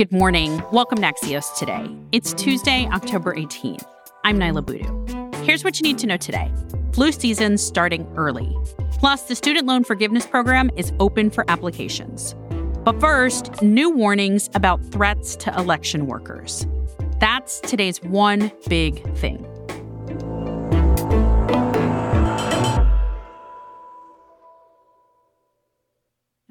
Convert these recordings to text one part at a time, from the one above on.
Good morning. Welcome to Axios Today. It's Tuesday, October 18th. I'm Niala Boodhoo. Here's what you need to know today. Flu season starting early. Plus, the student loan forgiveness program is open for applications. But first, new warnings about threats to election workers. That's today's one big thing.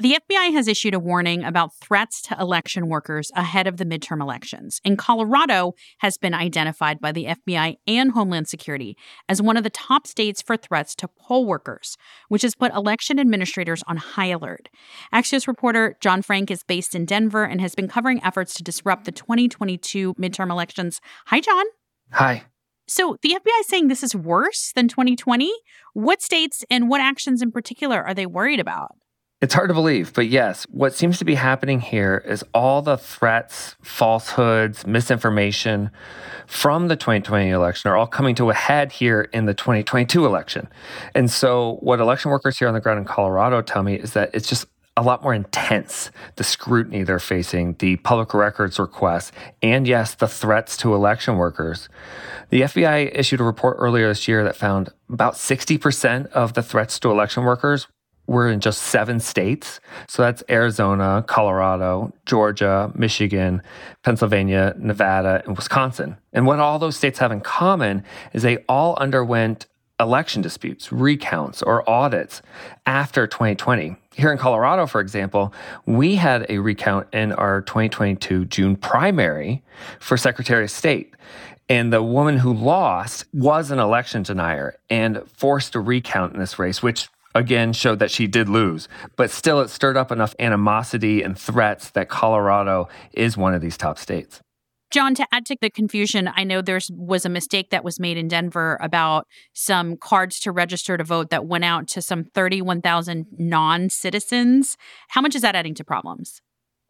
The FBI has issued a warning about threats to election workers ahead of the midterm elections, and Colorado has been identified by the FBI and Homeland Security as one of the top states for threats to poll workers, which has put election administrators on high alert. Axios reporter John Frank is based in Denver and has been covering efforts to disrupt the 2022 midterm elections. Hi, John. Hi. So the FBI is saying this is worse than 2020. What states and what actions in particular are they worried about? It's hard to believe, but yes, what seems to be happening here is all the threats, falsehoods, misinformation from the 2020 election are all coming to a head here in the 2022 election. And so, what election workers here on the ground in Colorado tell me is that it's just a lot more intense the scrutiny they're facing, the public records requests, and yes, the threats to election workers. The FBI issued a report earlier this year that found about 60% of the threats to election workers we're in just seven states. So that's Arizona, Colorado, Georgia, Michigan, Pennsylvania, Nevada, and Wisconsin. And what all those states have in common is they all underwent election disputes, recounts, or audits after 2020. Here in Colorado, for example, we had a recount in our 2022 June primary for Secretary of State. And the woman who lost was an election denier and forced a recount in this race, which again showed that she did lose, but still it stirred up enough animosity and threats that Colorado is one of these top states. John, to add to the confusion, I know there was a mistake that was made in Denver about some cards to register to vote that went out to some 31,000 non citizens. How much is that adding to problems?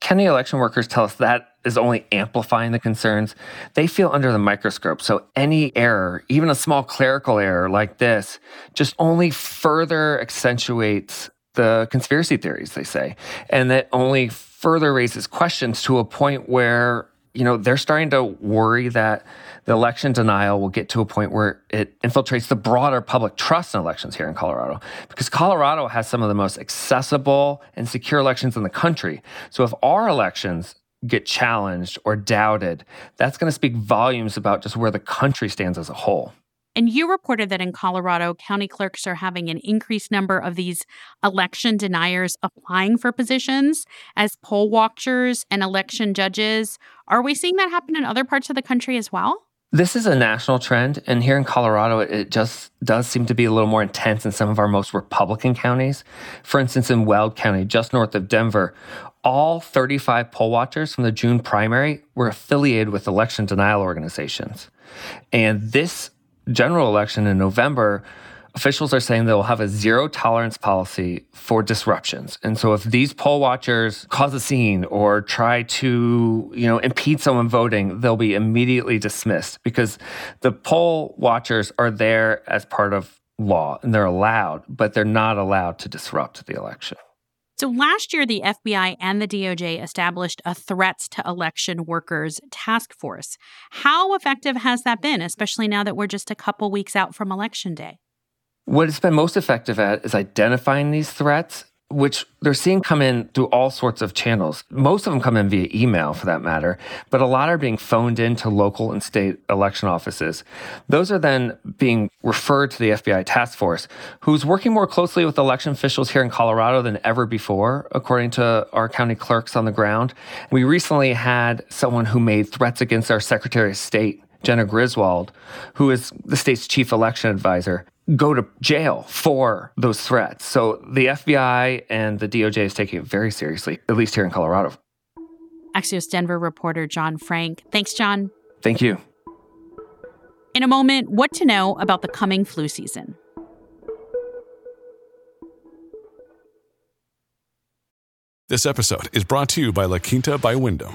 County election workers tell us that is only amplifying the concerns. They feel under the microscope. So any error, even a small clerical error like this, just only further accentuates the conspiracy theories, they say. And that only further raises questions to a point where you know, they're starting to worry that the election denial will get to a point where it infiltrates the broader public trust in elections here in Colorado. Because Colorado has some of the most accessible and secure elections in the country. So if our elections get challenged or doubted, that's going to speak volumes about just where the country stands as a whole. And you reported that in Colorado, county clerks are having an increased number of these election deniers applying for positions as poll watchers and election judges. Are we seeing that happen in other parts of the country as well? This is a national trend, and here in Colorado, it just does seem to be a little more intense in some of our most Republican counties. For instance, in Weld County, just north of Denver, all 35 poll watchers from the June primary were affiliated with election denial organizations. And this general election in November, officials are saying they will have a zero tolerance policy for disruptions. And so if these poll watchers cause a scene or try to, you know, impede someone voting, they'll be immediately dismissed because the poll watchers are there as part of law and they're allowed, but they're not allowed to disrupt the election. So last year, the FBI and the DOJ established a threats to election workers task force. How effective has that been, especially now that we're just a couple weeks out from Election Day? What it's been most effective at is identifying these threats which they're seeing come in through all sorts of channels. Most of them come in via email for that matter, but a lot are being phoned into local and state election offices. Those are then being referred to the FBI task force, who's working more closely with election officials here in Colorado than ever before, according to our county clerks on the ground. We recently had someone who made threats against our Secretary of State Jena Griswold, who is the state's chief election advisor go to jail for those threats. So the FBI and the DOJ is taking it very seriously, at least here in Colorado. Axios Denver reporter John Frank. Thanks, John. Thank you. In a moment, what to know about the coming flu season. This episode is brought to you by La Quinta by Wyndham.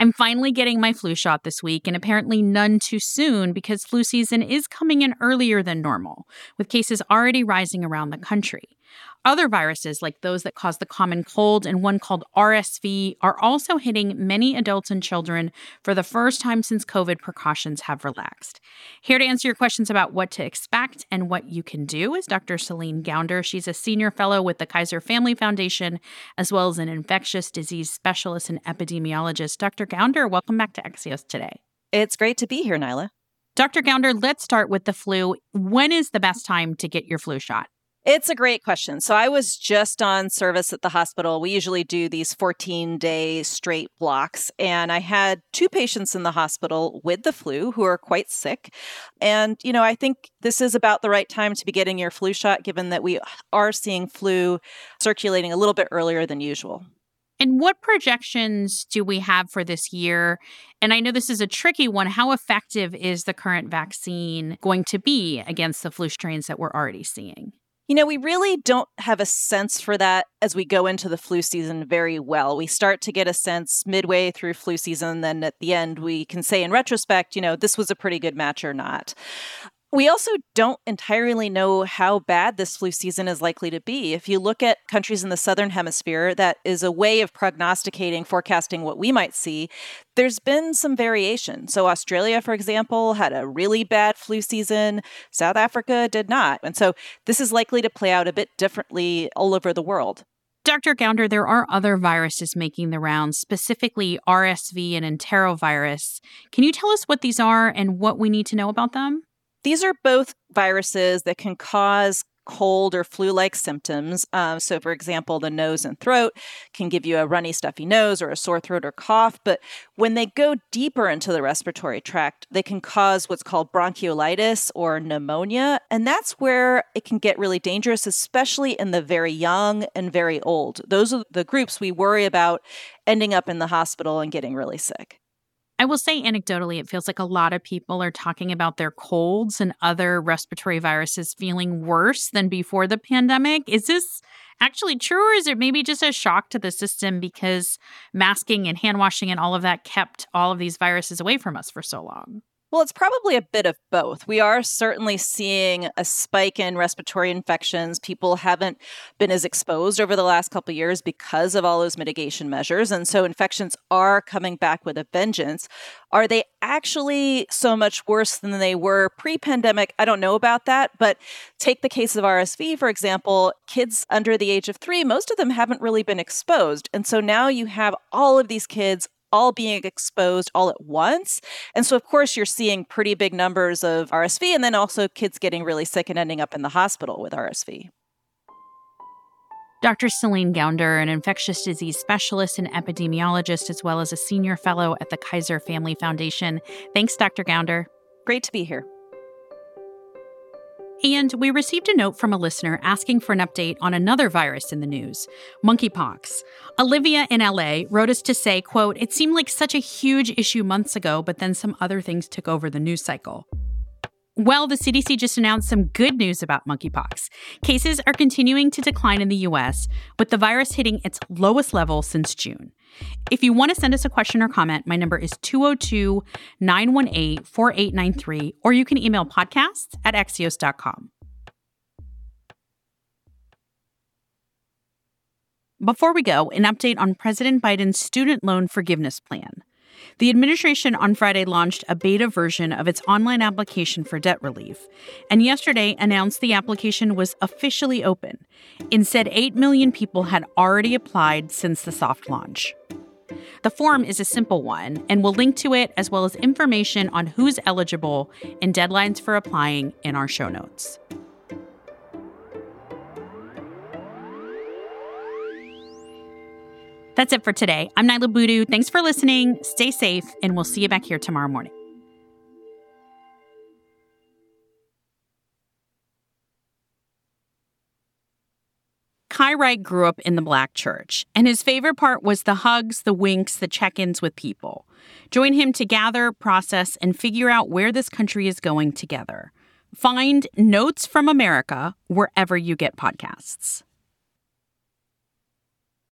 I'm finally getting my flu shot this week, and apparently none too soon because flu season is coming in earlier than normal, with cases already rising around the country. Other viruses, like those that cause the common cold and one called RSV, are also hitting many adults and children for the first time since COVID precautions have relaxed. Here to answer your questions about what to expect and what you can do is Dr. Celine Gounder. She's a senior fellow with the Kaiser Family Foundation, as well as an infectious disease specialist and epidemiologist. Dr. Gounder, welcome back to Axios today. It's great to be here, Niala. Dr. Gounder, let's start with the flu. When is the best time to get your flu shot? It's a great question. So I was just on service at the hospital. We usually do these 14 day straight blocks. And I had two patients in the hospital with the flu who are quite sick. And, you know, I think this is about the right time to be getting your flu shot, given that we are seeing flu circulating a little bit earlier than usual. And what projections do we have for this year? And I know this is a tricky one. How effective is the current vaccine going to be against the flu strains that we're already seeing? You know, we really don't have a sense for that as we go into the flu season very well. We start to get a sense midway through flu season, then at the end, we can say in retrospect, you know, this was a pretty good match or not. We also don't entirely know how bad this flu season is likely to be. If you look at countries in the southern hemisphere, that is a way of prognosticating, forecasting what we might see. There's been some variation. So, Australia, for example, had a really bad flu season. South Africa did not. And so, this is likely to play out a bit differently all over the world. Dr. Gounder, there are other viruses making the rounds, specifically RSV and enterovirus. Can you tell us what these are and what we need to know about them? These are both viruses that can cause cold or flu like symptoms. Um, so, for example, the nose and throat can give you a runny, stuffy nose or a sore throat or cough. But when they go deeper into the respiratory tract, they can cause what's called bronchiolitis or pneumonia. And that's where it can get really dangerous, especially in the very young and very old. Those are the groups we worry about ending up in the hospital and getting really sick. I will say anecdotally, it feels like a lot of people are talking about their colds and other respiratory viruses feeling worse than before the pandemic. Is this actually true, or is it maybe just a shock to the system because masking and hand washing and all of that kept all of these viruses away from us for so long? Well, it's probably a bit of both. We are certainly seeing a spike in respiratory infections. People haven't been as exposed over the last couple years because of all those mitigation measures. And so infections are coming back with a vengeance. Are they actually so much worse than they were pre pandemic? I don't know about that. But take the case of RSV, for example, kids under the age of three, most of them haven't really been exposed. And so now you have all of these kids all being exposed all at once. And so, of course, you're seeing pretty big numbers of RSV and then also kids getting really sick and ending up in the hospital with RSV. Dr. Celine Gounder, an infectious disease specialist and epidemiologist, as well as a senior fellow at the Kaiser Family Foundation. Thanks, Dr. Gounder. Great to be here. And we received a note from a listener asking for an update on another virus in the news, monkeypox. Olivia in LA wrote us to say, quote, "It seemed like such a huge issue months ago, but then some other things took over the news cycle." Well, the CDC just announced some good news about monkeypox. Cases are continuing to decline in the US, with the virus hitting its lowest level since June. If you want to send us a question or comment, my number is 202 918 4893, or you can email podcasts at axios.com. Before we go, an update on President Biden's student loan forgiveness plan. The administration on Friday launched a beta version of its online application for debt relief, and yesterday announced the application was officially open. Instead, 8 million people had already applied since the soft launch. The form is a simple one, and we'll link to it as well as information on who's eligible and deadlines for applying in our show notes. That's it for today. I'm Niala Boodhoo. Thanks for listening. Stay safe, and we'll see you back here tomorrow morning. Kai Wright grew up in the black church, and his favorite part was the hugs, the winks, the check ins with people. Join him to gather, process, and figure out where this country is going together. Find Notes from America wherever you get podcasts.